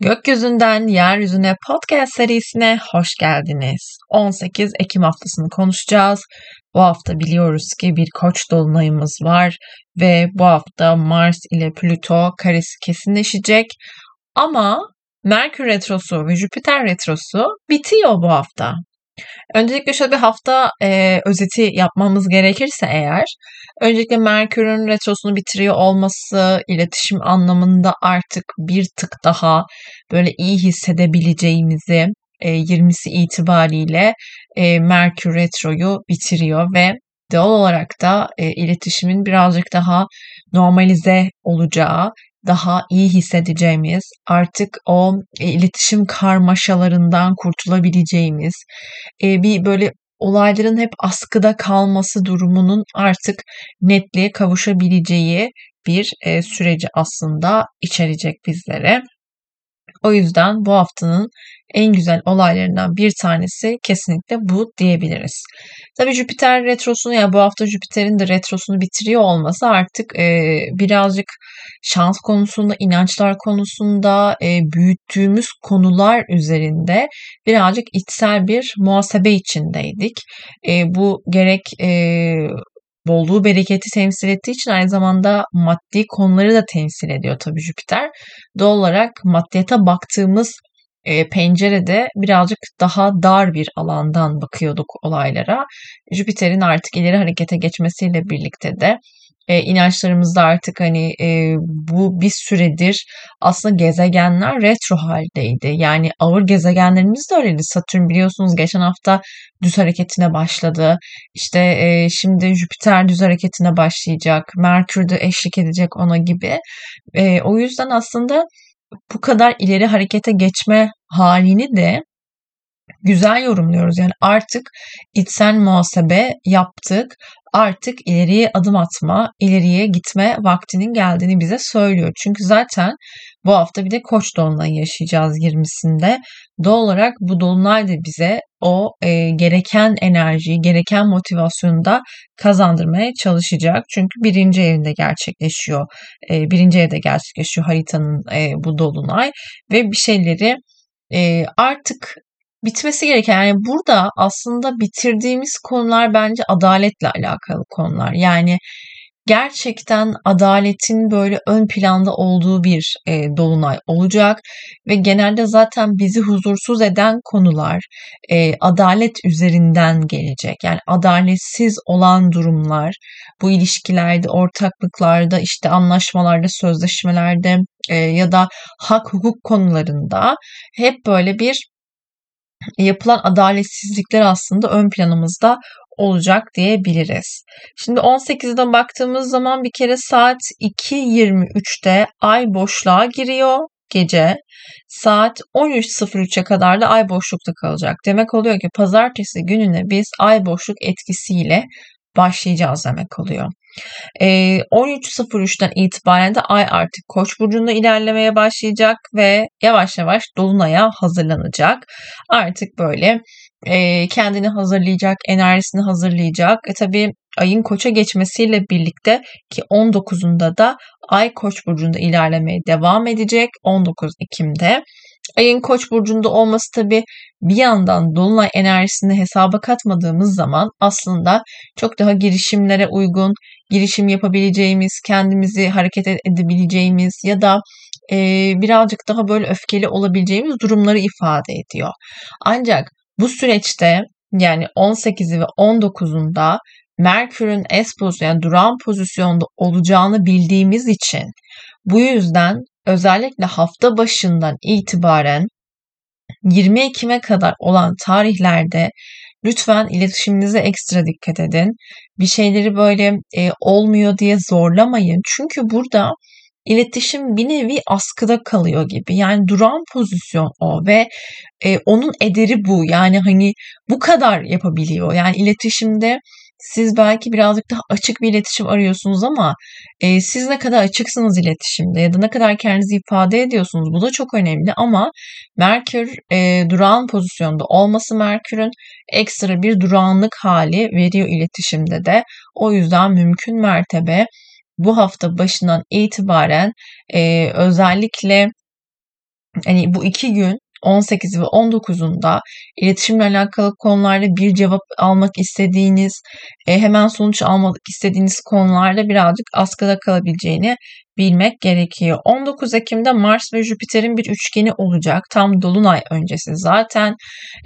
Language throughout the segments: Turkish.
Gökyüzünden Yeryüzüne podcast serisine hoş geldiniz. 18 Ekim haftasını konuşacağız. Bu hafta biliyoruz ki bir koç dolunayımız var ve bu hafta Mars ile Plüto karesi kesinleşecek. Ama Merkür Retrosu ve Jüpiter Retrosu bitiyor bu hafta. Öncelikle şöyle bir hafta e, özeti yapmamız gerekirse eğer, öncelikle Merkür'ün retrosunu bitiriyor olması iletişim anlamında artık bir tık daha böyle iyi hissedebileceğimizi e, 20'si itibariyle e, Merkür retroyu bitiriyor ve doğal olarak da e, iletişimin birazcık daha normalize olacağı daha iyi hissedeceğimiz, artık o e, iletişim karmaşalarından kurtulabileceğimiz, e, bir böyle olayların hep askıda kalması durumunun artık netliğe kavuşabileceği bir e, süreci aslında içerecek bizlere. O yüzden bu haftanın en güzel olaylarından bir tanesi kesinlikle bu diyebiliriz. Tabii Jüpiter retrosunu ya yani bu hafta Jüpiter'in de retrosunu bitiriyor olması artık e, birazcık şans konusunda, inançlar konusunda e, büyüttüğümüz konular üzerinde birazcık içsel bir muhasebe içindeydik. E, bu gerek e, bolluğu, bereketi temsil ettiği için aynı zamanda maddi konuları da temsil ediyor tabii Jüpiter. Doğal olarak maddiyata baktığımız e, pencerede birazcık daha dar bir alandan bakıyorduk olaylara. Jüpiter'in artık ileri harekete geçmesiyle birlikte de e, inançlarımızda artık hani e, bu bir süredir aslında gezegenler retro haldeydi. Yani ağır gezegenlerimiz de öyleydi. Satürn biliyorsunuz geçen hafta düz hareketine başladı. İşte e, şimdi Jüpiter düz hareketine başlayacak. Merkür de eşlik edecek ona gibi. E, o yüzden aslında bu kadar ileri harekete geçme halini de güzel yorumluyoruz. Yani artık içsel muhasebe yaptık. Artık ileriye adım atma, ileriye gitme vaktinin geldiğini bize söylüyor. Çünkü zaten bu hafta bir de koç dolunayı yaşayacağız 20'sinde. Doğal olarak bu dolunay da bize o e, gereken enerjiyi, gereken motivasyonu da kazandırmaya çalışacak. Çünkü birinci evinde gerçekleşiyor. E, birinci evde gerçekleşiyor haritanın e, bu dolunay. Ve bir şeyleri e, artık bitmesi gereken yani burada aslında bitirdiğimiz konular bence adaletle alakalı konular. Yani gerçekten adaletin böyle ön planda olduğu bir e, dolunay olacak ve genelde zaten bizi huzursuz eden konular e, adalet üzerinden gelecek. Yani adaletsiz olan durumlar bu ilişkilerde, ortaklıklarda, işte anlaşmalarda, sözleşmelerde e, ya da hak hukuk konularında hep böyle bir yapılan adaletsizlikler aslında ön planımızda olacak diyebiliriz. Şimdi 18'den baktığımız zaman bir kere saat 2.23'te ay boşluğa giriyor gece. Saat 13.03'e kadar da ay boşlukta kalacak. Demek oluyor ki pazartesi gününe biz ay boşluk etkisiyle başlayacağız demek oluyor. E, 13.03'ten itibaren de ay artık Koç burcunda ilerlemeye başlayacak ve yavaş yavaş dolunaya hazırlanacak. Artık böyle e, kendini hazırlayacak, enerjisini hazırlayacak. E tabii ayın koça geçmesiyle birlikte ki 19'unda da ay koç burcunda ilerlemeye devam edecek 19 Ekim'de. Ayın koç burcunda olması tabi bir yandan dolunay enerjisini hesaba katmadığımız zaman aslında çok daha girişimlere uygun, girişim yapabileceğimiz, kendimizi hareket edebileceğimiz ya da e, birazcık daha böyle öfkeli olabileceğimiz durumları ifade ediyor. Ancak bu süreçte yani 18'i ve 19'unda Merkür'ün S pozisyonu yani duran pozisyonda olacağını bildiğimiz için bu yüzden özellikle hafta başından itibaren 20 Ekim'e kadar olan tarihlerde lütfen iletişiminize ekstra dikkat edin. Bir şeyleri böyle e, olmuyor diye zorlamayın. Çünkü burada iletişim bir nevi askıda kalıyor gibi. Yani duran pozisyon o ve e, onun ederi bu. Yani hani bu kadar yapabiliyor. Yani iletişimde siz belki birazcık daha açık bir iletişim arıyorsunuz ama e, siz ne kadar açıksınız iletişimde ya da ne kadar kendinizi ifade ediyorsunuz bu da çok önemli ama Merkür e, durağan pozisyonda olması Merkür'ün ekstra bir durağanlık hali veriyor iletişimde de. O yüzden mümkün mertebe bu hafta başından itibaren e, özellikle hani bu iki gün 18 ve 19'unda iletişimle alakalı konularda bir cevap almak istediğiniz, e, hemen sonuç almak istediğiniz konularda birazcık askıda kalabileceğini bilmek gerekiyor. 19 Ekim'de Mars ve Jüpiter'in bir üçgeni olacak. Tam dolunay öncesi zaten.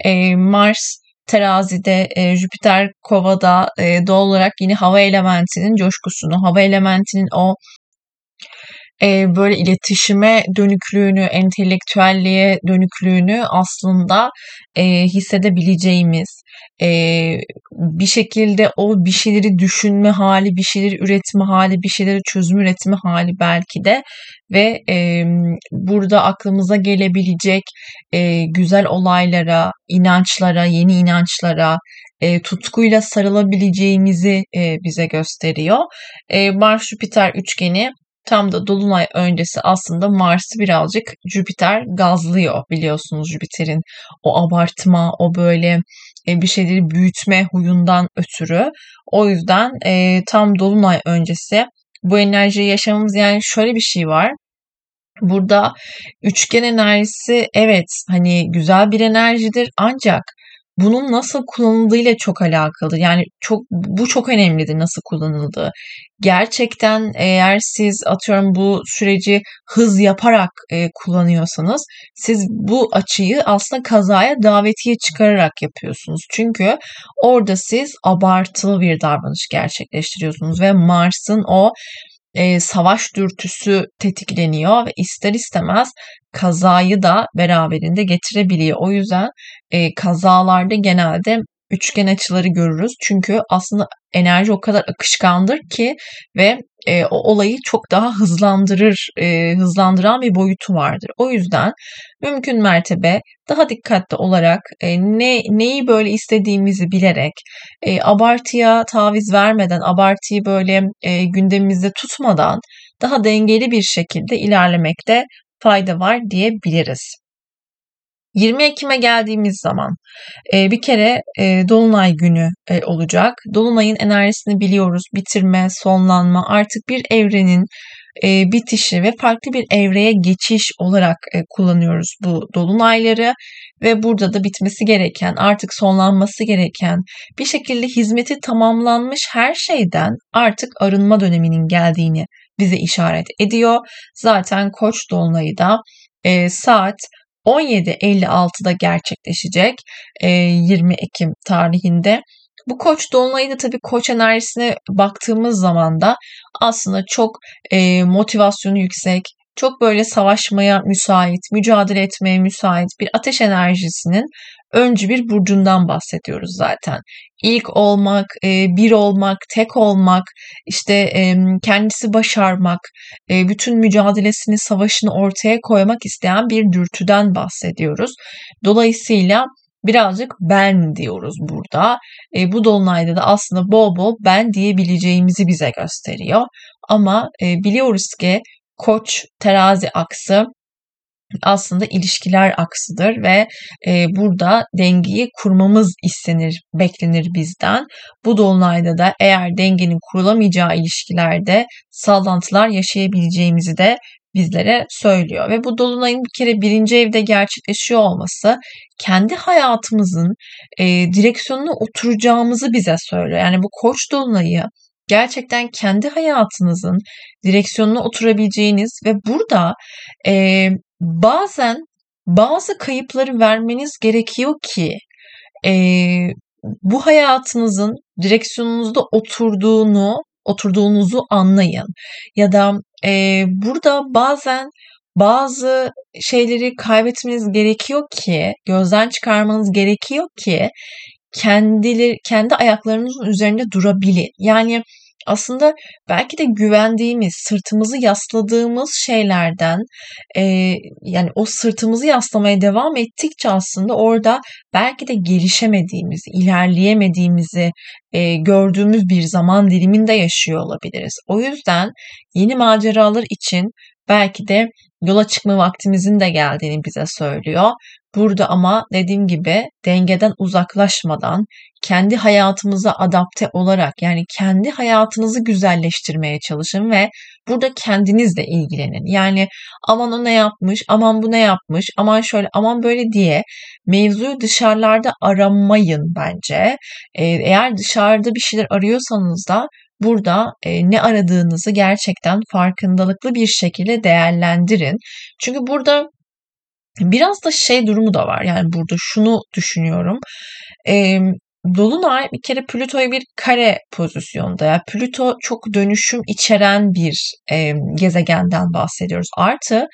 E, Mars terazide, e, Jüpiter kovada e, doğal olarak yine hava elementinin coşkusunu, hava elementinin o e, böyle iletişime dönüklüğünü, entelektüelliğe dönüklüğünü aslında e, hissedebileceğimiz, e, bir şekilde o bir şeyleri düşünme hali, bir şeyleri üretme hali, bir şeyleri çözüm üretme hali belki de ve e, burada aklımıza gelebilecek e, güzel olaylara, inançlara, yeni inançlara, e, tutkuyla sarılabileceğimizi e, bize gösteriyor. E, Mars-Jüpiter üçgeni tam da dolunay öncesi aslında Mars'ı birazcık Jüpiter gazlıyor biliyorsunuz Jüpiter'in o abartma, o böyle e, bir şeyleri büyütme huyundan ötürü. O yüzden e, tam dolunay öncesi bu enerjiyi yaşamamız yani şöyle bir şey var. Burada üçgen enerjisi evet hani güzel bir enerjidir ancak bunun nasıl kullanıldığıyla çok alakalı. Yani çok bu çok önemlidir nasıl kullanıldığı. Gerçekten eğer siz atıyorum bu süreci hız yaparak e, kullanıyorsanız siz bu açıyı aslında kazaya davetiye çıkararak yapıyorsunuz. Çünkü orada siz abartılı bir davranış gerçekleştiriyorsunuz ve Mars'ın o e, savaş dürtüsü tetikleniyor ve ister istemez kazayı da beraberinde getirebiliyor. O yüzden e, kazalarda genelde üçgen açıları görürüz. Çünkü aslında enerji o kadar akışkandır ki ve e, o olayı çok daha hızlandırır, e, hızlandıran bir boyutu vardır. O yüzden mümkün mertebe daha dikkatli olarak e, ne neyi böyle istediğimizi bilerek e, abartıya taviz vermeden, abartıyı böyle e, gündemimizde tutmadan daha dengeli bir şekilde ilerlemekte fayda var diyebiliriz. 20 Ekim'e geldiğimiz zaman e, bir kere e, Dolunay günü e, olacak. Dolunay'ın enerjisini biliyoruz. Bitirme, sonlanma, artık bir evrenin e, bitişi ve farklı bir evreye geçiş olarak e, kullanıyoruz bu dolunayları ve burada da bitmesi gereken, artık sonlanması gereken, bir şekilde hizmeti tamamlanmış her şeyden artık arınma döneminin geldiğini bize işaret ediyor. Zaten Koç dolunayı da e, saat 17.56'da gerçekleşecek 20 Ekim tarihinde. Bu koç dolunayı da tabii koç enerjisine baktığımız zaman da aslında çok e, motivasyonu yüksek, çok böyle savaşmaya müsait, mücadele etmeye müsait bir ateş enerjisinin öncü bir burcundan bahsediyoruz zaten. İlk olmak, e, bir olmak, tek olmak, işte kendisi başarmak, e, bütün mücadelesini, savaşını ortaya koymak isteyen bir dürtüden bahsediyoruz. Dolayısıyla birazcık ben diyoruz burada. E, bu dolunayda da aslında bol bol ben diyebileceğimizi bize gösteriyor. Ama biliyoruz ki koç terazi aksı aslında ilişkiler aksıdır ve e, burada dengeyi kurmamız istenir, beklenir bizden. Bu dolunayda da eğer dengenin kurulamayacağı ilişkilerde sallantılar yaşayabileceğimizi de bizlere söylüyor. Ve bu dolunayın bir kere birinci evde gerçekleşiyor olması kendi hayatımızın e, direksiyonuna oturacağımızı bize söylüyor. Yani bu koç dolunayı gerçekten kendi hayatınızın direksiyonuna oturabileceğiniz ve burada e, bazen bazı kayıpları vermeniz gerekiyor ki e, bu hayatınızın direksiyonunuzda oturduğunu oturduğunuzu anlayın ya da e, burada bazen bazı şeyleri kaybetmeniz gerekiyor ki gözden çıkarmanız gerekiyor ki kendileri kendi ayaklarınızın üzerinde durabilin. Yani aslında belki de güvendiğimiz, sırtımızı yasladığımız şeylerden e, yani o sırtımızı yaslamaya devam ettikçe aslında orada belki de gelişemediğimizi, ilerleyemediğimizi e, gördüğümüz bir zaman diliminde yaşıyor olabiliriz. O yüzden yeni maceralar için belki de yola çıkma vaktimizin de geldiğini bize söylüyor. Burada ama dediğim gibi dengeden uzaklaşmadan kendi hayatımıza adapte olarak yani kendi hayatınızı güzelleştirmeye çalışın ve burada kendinizle ilgilenin. Yani aman o ne yapmış, aman bu ne yapmış, aman şöyle, aman böyle diye mevzuyu dışarılarda aramayın bence. Ee, eğer dışarıda bir şeyler arıyorsanız da burada e, ne aradığınızı gerçekten farkındalıklı bir şekilde değerlendirin. Çünkü burada biraz da şey durumu da var. Yani burada şunu düşünüyorum. E, Dolunay bir kere Plüto'yu bir kare pozisyonda. Yani Plüto çok dönüşüm içeren bir e, gezegenden bahsediyoruz. Artı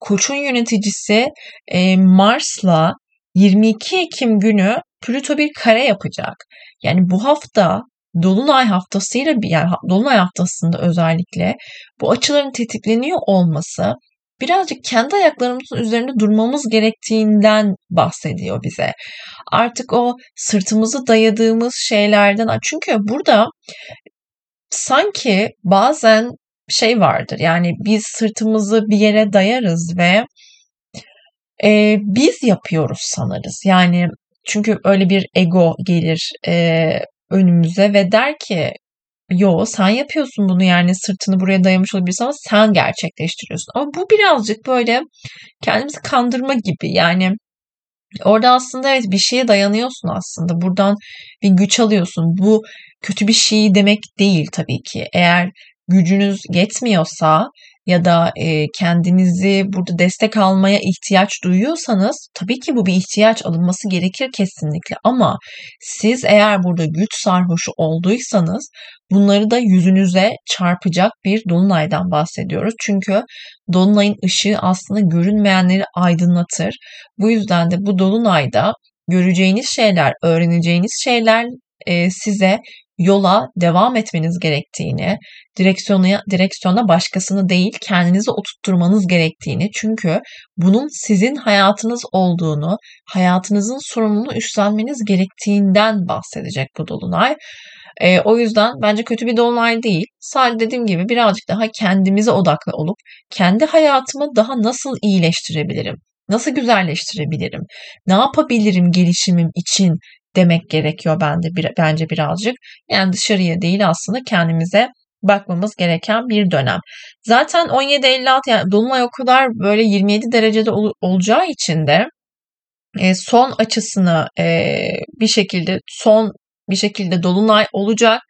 Koç'un yöneticisi e, Mars'la 22 Ekim günü Plüto bir kare yapacak. Yani bu hafta Dolunay haftasıyla yani Dolunay haftasında özellikle bu açıların tetikleniyor olması birazcık kendi ayaklarımızın üzerinde durmamız gerektiğinden bahsediyor bize. Artık o sırtımızı dayadığımız şeylerden çünkü burada sanki bazen şey vardır yani biz sırtımızı bir yere dayarız ve e, biz yapıyoruz sanırız. Yani çünkü öyle bir ego gelir e, önümüze ve der ki yo sen yapıyorsun bunu yani sırtını buraya dayamış olabilirsin ama sen gerçekleştiriyorsun. Ama bu birazcık böyle kendimizi kandırma gibi yani orada aslında evet bir şeye dayanıyorsun aslında. Buradan bir güç alıyorsun. Bu kötü bir şey demek değil tabii ki. Eğer gücünüz yetmiyorsa ya da e, kendinizi burada destek almaya ihtiyaç duyuyorsanız tabii ki bu bir ihtiyaç alınması gerekir kesinlikle ama siz eğer burada güç sarhoşu olduysanız bunları da yüzünüze çarpacak bir dolunaydan bahsediyoruz. Çünkü dolunayın ışığı aslında görünmeyenleri aydınlatır. Bu yüzden de bu dolunayda göreceğiniz şeyler, öğreneceğiniz şeyler e, size yola devam etmeniz gerektiğini, direksiyona, direksiyona başkasını değil kendinizi oturtturmanız gerektiğini çünkü bunun sizin hayatınız olduğunu, hayatınızın sorumluluğunu üstlenmeniz gerektiğinden bahsedecek bu dolunay. E, o yüzden bence kötü bir dolunay değil. Sadece dediğim gibi birazcık daha kendimize odaklı olup kendi hayatımı daha nasıl iyileştirebilirim? Nasıl güzelleştirebilirim? Ne yapabilirim gelişimim için demek gerekiyor bende bir, bence birazcık. Yani dışarıya değil aslında kendimize bakmamız gereken bir dönem. Zaten 17-56 yani dolunay o kadar böyle 27 derecede ol, olacağı için de e, son açısını e, bir şekilde son bir şekilde dolunay olacak.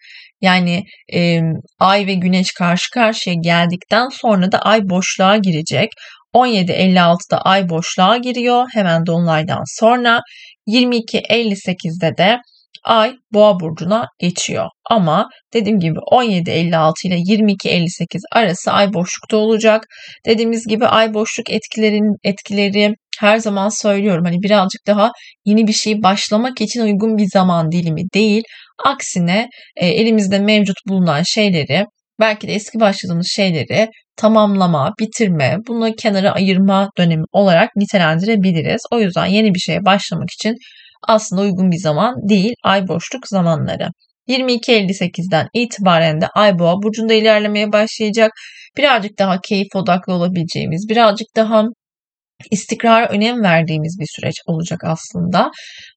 Yani e, ay ve güneş karşı karşıya geldikten sonra da ay boşluğa girecek. 17.56'da ay boşluğa giriyor hemen dolunaydan sonra. 22.58'de de Ay Boğa burcuna geçiyor. Ama dediğim gibi 17.56 ile 22.58 arası ay boşlukta olacak. Dediğimiz gibi ay boşluk etkilerin etkileri her zaman söylüyorum. Hani birazcık daha yeni bir şey başlamak için uygun bir zaman dilimi değil. Aksine e, elimizde mevcut bulunan şeyleri belki de eski başladığımız şeyleri tamamlama, bitirme, bunu kenara ayırma dönemi olarak nitelendirebiliriz. O yüzden yeni bir şeye başlamak için aslında uygun bir zaman değil ay boşluk zamanları. 22.58'den itibaren de Ay Boğa burcunda ilerlemeye başlayacak. Birazcık daha keyif odaklı olabileceğimiz, birazcık daha istikrara önem verdiğimiz bir süreç olacak aslında.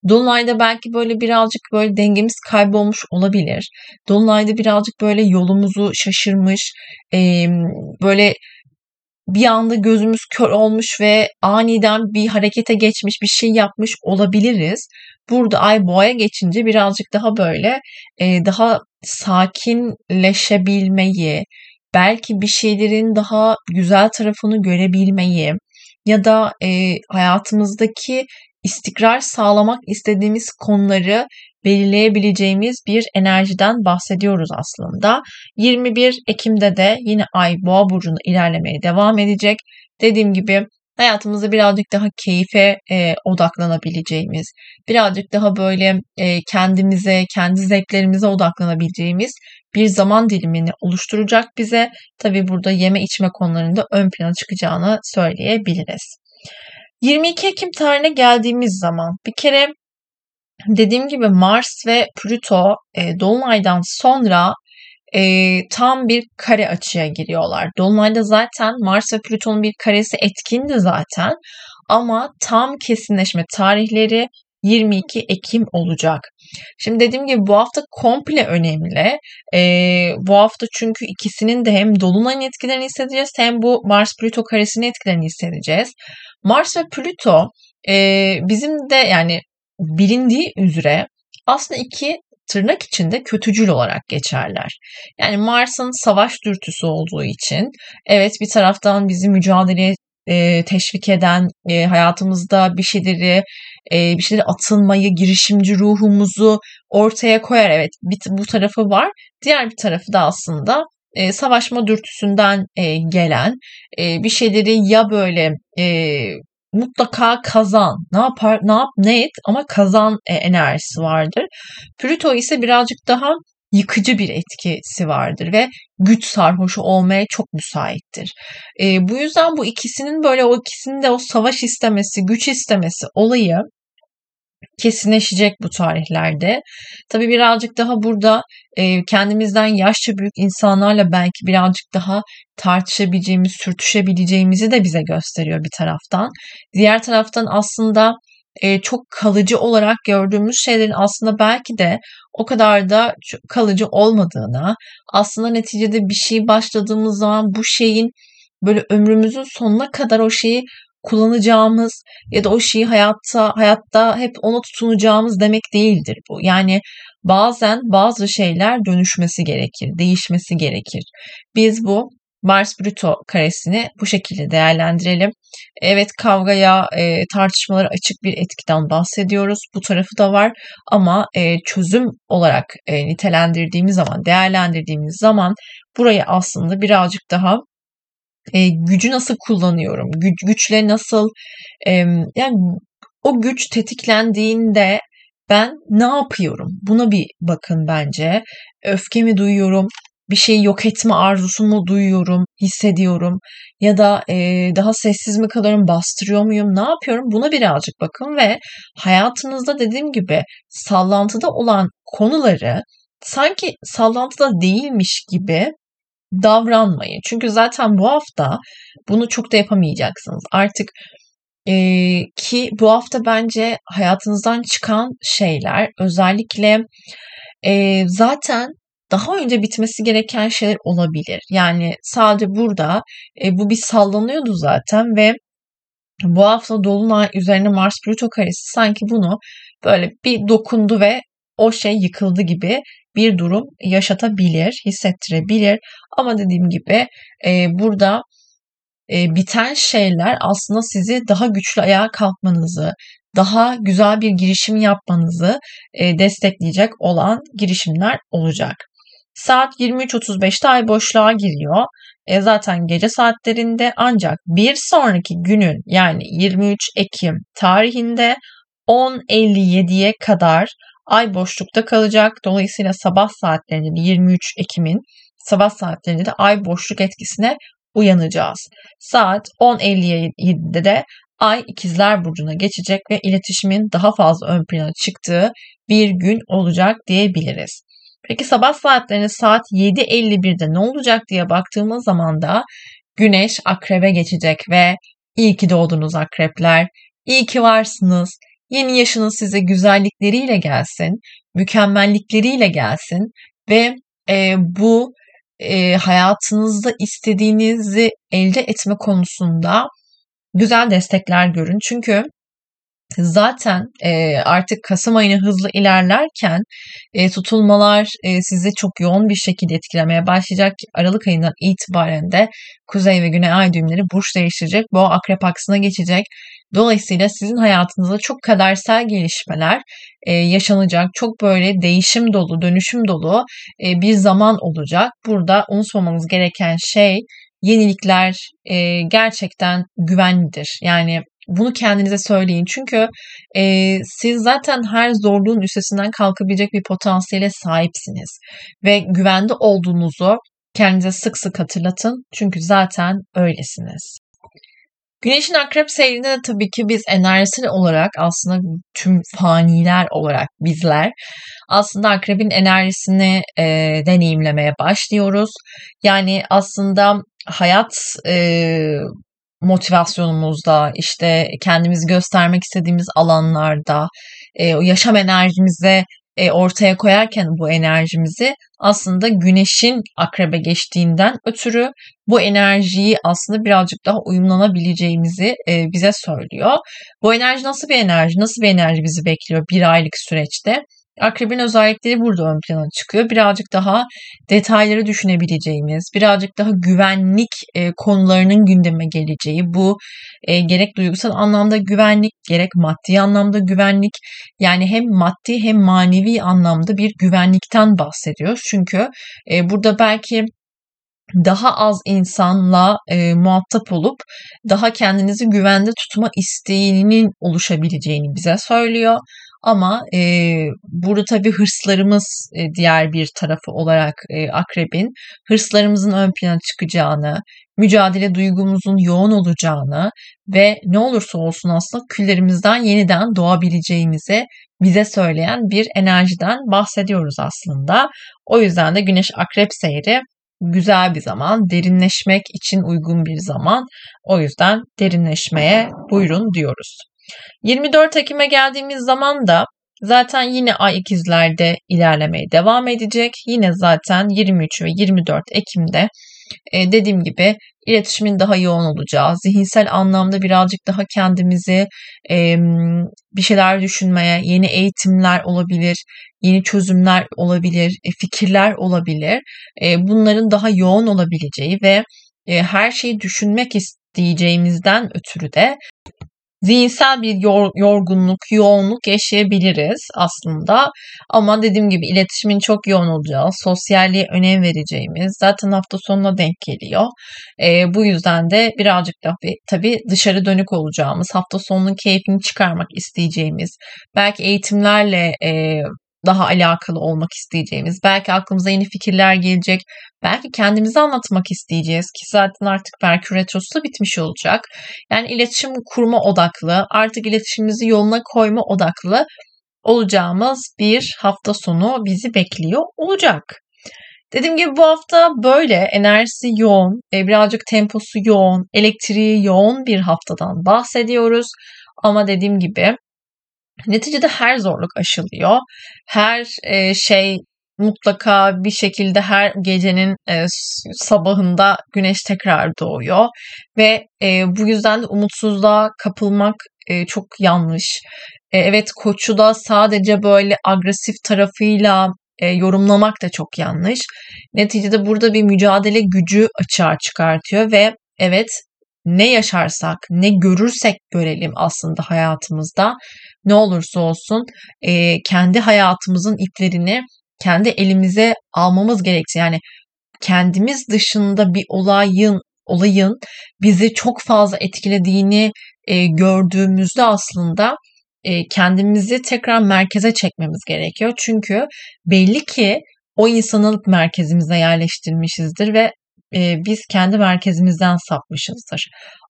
Dolunay'da belki böyle birazcık böyle dengemiz kaybolmuş olabilir. Dolunay'da birazcık böyle yolumuzu şaşırmış, böyle bir anda gözümüz kör olmuş ve aniden bir harekete geçmiş bir şey yapmış olabiliriz. Burada ay boğaya geçince birazcık daha böyle daha sakinleşebilmeyi, belki bir şeylerin daha güzel tarafını görebilmeyi, ya da e, hayatımızdaki istikrar sağlamak istediğimiz konuları belirleyebileceğimiz bir enerjiden bahsediyoruz aslında. 21 Ekim'de de yine Ay Boğa burcunda ilerlemeye devam edecek. Dediğim gibi hayatımızda birazcık daha keyfe e, odaklanabileceğimiz, birazcık daha böyle e, kendimize, kendi zevklerimize odaklanabileceğimiz bir zaman dilimini oluşturacak bize. Tabi burada yeme içme konularında ön plana çıkacağını söyleyebiliriz. 22 Ekim tarihine geldiğimiz zaman bir kere dediğim gibi Mars ve Plüto e, Dolunay'dan sonra e, tam bir kare açıya giriyorlar. Dolunay'da zaten Mars ve Plüton'un bir karesi etkindi zaten. ama tam kesinleşme tarihleri 22 Ekim olacak. Şimdi dediğim gibi bu hafta komple önemli. Ee, bu hafta çünkü ikisinin de hem Dolunay'ın etkilerini hissedeceğiz hem bu Mars-Plüto karesinin etkilerini hissedeceğiz. Mars ve Plüto e, bizim de yani bilindiği üzere aslında iki tırnak içinde kötücül olarak geçerler. Yani Mars'ın savaş dürtüsü olduğu için evet bir taraftan bizi mücadeleye e, teşvik eden, e, hayatımızda bir şeyleri e, bir şeyleri atılmayı, girişimci ruhumuzu ortaya koyar. Evet bir, bu tarafı var. Diğer bir tarafı da aslında e, savaşma dürtüsünden e, gelen e, bir şeyleri ya böyle e, mutlaka kazan. Ne yapar, ne yap, ne et ama kazan e, enerjisi vardır. Plüto ise birazcık daha yıkıcı bir etkisi vardır ve güç sarhoşu olmaya çok müsaittir. E, bu yüzden bu ikisinin böyle o ikisinin de o savaş istemesi, güç istemesi olayı kesinleşecek bu tarihlerde. Tabii birazcık daha burada e, kendimizden yaşça büyük insanlarla belki birazcık daha tartışabileceğimiz, sürtüşebileceğimizi de bize gösteriyor bir taraftan. Diğer taraftan aslında e, çok kalıcı olarak gördüğümüz şeylerin aslında belki de o kadar da kalıcı olmadığını, aslında neticede bir şey başladığımız zaman bu şeyin böyle ömrümüzün sonuna kadar o şeyi kullanacağımız ya da o şeyi hayatta hayatta hep ona tutunacağımız demek değildir bu. Yani bazen bazı şeyler dönüşmesi gerekir, değişmesi gerekir. Biz bu Mars Bruto karesini bu şekilde değerlendirelim. Evet kavgaya, e, tartışmalara açık bir etkiden bahsediyoruz. Bu tarafı da var ama e, çözüm olarak e, nitelendirdiğimiz zaman, değerlendirdiğimiz zaman burayı aslında birazcık daha e, gücü nasıl kullanıyorum, güç, güçle nasıl e, yani o güç tetiklendiğinde ben ne yapıyorum? Buna bir bakın bence. Öfkemi duyuyorum, bir şeyi yok etme arzusumu duyuyorum, hissediyorum ya da e, daha sessiz mi kalıyorum, bastırıyor muyum, ne yapıyorum? Buna birazcık bakın ve hayatınızda dediğim gibi sallantıda olan konuları sanki sallantıda değilmiş gibi davranmayın. Çünkü zaten bu hafta bunu çok da yapamayacaksınız. Artık e, ki bu hafta bence hayatınızdan çıkan şeyler özellikle e, zaten daha önce bitmesi gereken şeyler olabilir. Yani sadece burada e, bu bir sallanıyordu zaten ve bu hafta Dolunay üzerine Mars Plüto karesi sanki bunu böyle bir dokundu ve o şey yıkıldı gibi bir durum yaşatabilir, hissettirebilir. Ama dediğim gibi e, burada e, biten şeyler aslında sizi daha güçlü ayağa kalkmanızı, daha güzel bir girişim yapmanızı e, destekleyecek olan girişimler olacak. Saat 23.35'te ay boşluğa giriyor. E zaten gece saatlerinde ancak bir sonraki günün yani 23 Ekim tarihinde 10.57'ye kadar ay boşlukta kalacak. Dolayısıyla sabah saatlerinde 23 Ekim'in sabah saatlerinde de ay boşluk etkisine uyanacağız. Saat 10.57'de de Ay ikizler burcuna geçecek ve iletişimin daha fazla ön plana çıktığı bir gün olacak diyebiliriz. Peki sabah saatlerinde saat 7.51'de ne olacak diye baktığımız zaman da Güneş akrebe geçecek ve iyi ki doğdunuz akrepler, iyi ki varsınız, yeni yaşınız size güzellikleriyle gelsin, mükemmellikleriyle gelsin ve e, bu e, hayatınızda istediğinizi elde etme konusunda güzel destekler görün. Çünkü zaten e, artık Kasım ayına hızlı ilerlerken e, tutulmalar e, sizi çok yoğun bir şekilde etkilemeye başlayacak. Aralık ayından itibaren de kuzey ve güney ay düğümleri burç değiştirecek. Bu akrep aksına geçecek. Dolayısıyla sizin hayatınızda çok kadersel gelişmeler e, yaşanacak. Çok böyle değişim dolu, dönüşüm dolu e, bir zaman olacak. Burada unutmamamız gereken şey yenilikler e, gerçekten güvenlidir. Yani bunu kendinize söyleyin. Çünkü e, siz zaten her zorluğun üstesinden kalkabilecek bir potansiyele sahipsiniz. Ve güvende olduğunuzu kendinize sık sık hatırlatın. Çünkü zaten öylesiniz. Güneşin akrep seyrinde de tabii ki biz enerjisel olarak aslında tüm faniler olarak bizler aslında akrebin enerjisini e, deneyimlemeye başlıyoruz. Yani aslında hayat e, motivasyonumuzda, işte kendimizi göstermek istediğimiz alanlarda, e, yaşam enerjimize e, ortaya koyarken bu enerjimizi aslında güneşin akrebe geçtiğinden ötürü bu enerjiyi aslında birazcık daha uyumlanabileceğimizi e, bize söylüyor. Bu enerji nasıl bir enerji? Nasıl bir enerji bizi bekliyor bir aylık süreçte? Akrebin özellikleri burada ön plana çıkıyor. Birazcık daha detayları düşünebileceğimiz, birazcık daha güvenlik e, konularının gündeme geleceği, bu e, gerek duygusal anlamda güvenlik, gerek maddi anlamda güvenlik, yani hem maddi hem manevi anlamda bir güvenlikten bahsediyoruz. Çünkü e, burada belki daha az insanla e, muhatap olup daha kendinizi güvende tutma isteğinin oluşabileceğini bize söylüyor. Ama e, burada tabii hırslarımız e, diğer bir tarafı olarak e, akrebin hırslarımızın ön plana çıkacağını, mücadele duygumuzun yoğun olacağını ve ne olursa olsun aslında küllerimizden yeniden doğabileceğimizi bize söyleyen bir enerjiden bahsediyoruz aslında. O yüzden de Güneş Akrep seyri güzel bir zaman, derinleşmek için uygun bir zaman. O yüzden derinleşmeye buyurun diyoruz. 24 Ekim'e geldiğimiz zaman da zaten yine ay ikizlerde ilerlemeye devam edecek. Yine zaten 23 ve 24 Ekim'de e, dediğim gibi iletişimin daha yoğun olacağı, zihinsel anlamda birazcık daha kendimizi e, bir şeyler düşünmeye, yeni eğitimler olabilir, yeni çözümler olabilir, e, fikirler olabilir. E, bunların daha yoğun olabileceği ve e, her şeyi düşünmek isteyeceğimizden ötürü de zihinsel bir yor, yorgunluk, yoğunluk yaşayabiliriz aslında. Ama dediğim gibi iletişimin çok yoğun olacağı, sosyalliğe önem vereceğimiz, zaten hafta sonuna denk geliyor. E, bu yüzden de birazcık da tabii dışarı dönük olacağımız, hafta sonunun keyfini çıkarmak isteyeceğimiz, belki eğitimlerle e, daha alakalı olmak isteyeceğimiz, belki aklımıza yeni fikirler gelecek, belki kendimizi anlatmak isteyeceğiz ki zaten artık Merkür Retrosu da bitmiş olacak. Yani iletişim kurma odaklı, artık iletişimimizi yoluna koyma odaklı olacağımız bir hafta sonu bizi bekliyor olacak. Dediğim gibi bu hafta böyle enerjisi yoğun, e, birazcık temposu yoğun, elektriği yoğun bir haftadan bahsediyoruz. Ama dediğim gibi Neticede her zorluk aşılıyor. Her e, şey mutlaka bir şekilde her gecenin e, sabahında güneş tekrar doğuyor ve e, bu yüzden de umutsuzluğa kapılmak e, çok yanlış. E, evet koçu da sadece böyle agresif tarafıyla e, yorumlamak da çok yanlış. Neticede burada bir mücadele gücü açığa çıkartıyor ve evet ne yaşarsak, ne görürsek görelim aslında hayatımızda ne olursa olsun e, kendi hayatımızın iplerini kendi elimize almamız gerektiği yani kendimiz dışında bir olayın olayın bizi çok fazla etkilediğini e, gördüğümüzde aslında e, kendimizi tekrar merkeze çekmemiz gerekiyor. Çünkü belli ki o insanı merkezimize yerleştirmişizdir ve biz kendi merkezimizden sapmışızdır.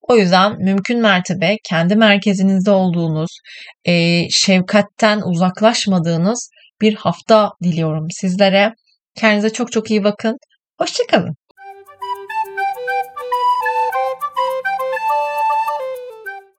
O yüzden mümkün mertebe kendi merkezinizde olduğunuz, e, şefkatten uzaklaşmadığınız bir hafta diliyorum sizlere. Kendinize çok çok iyi bakın. Hoşçakalın.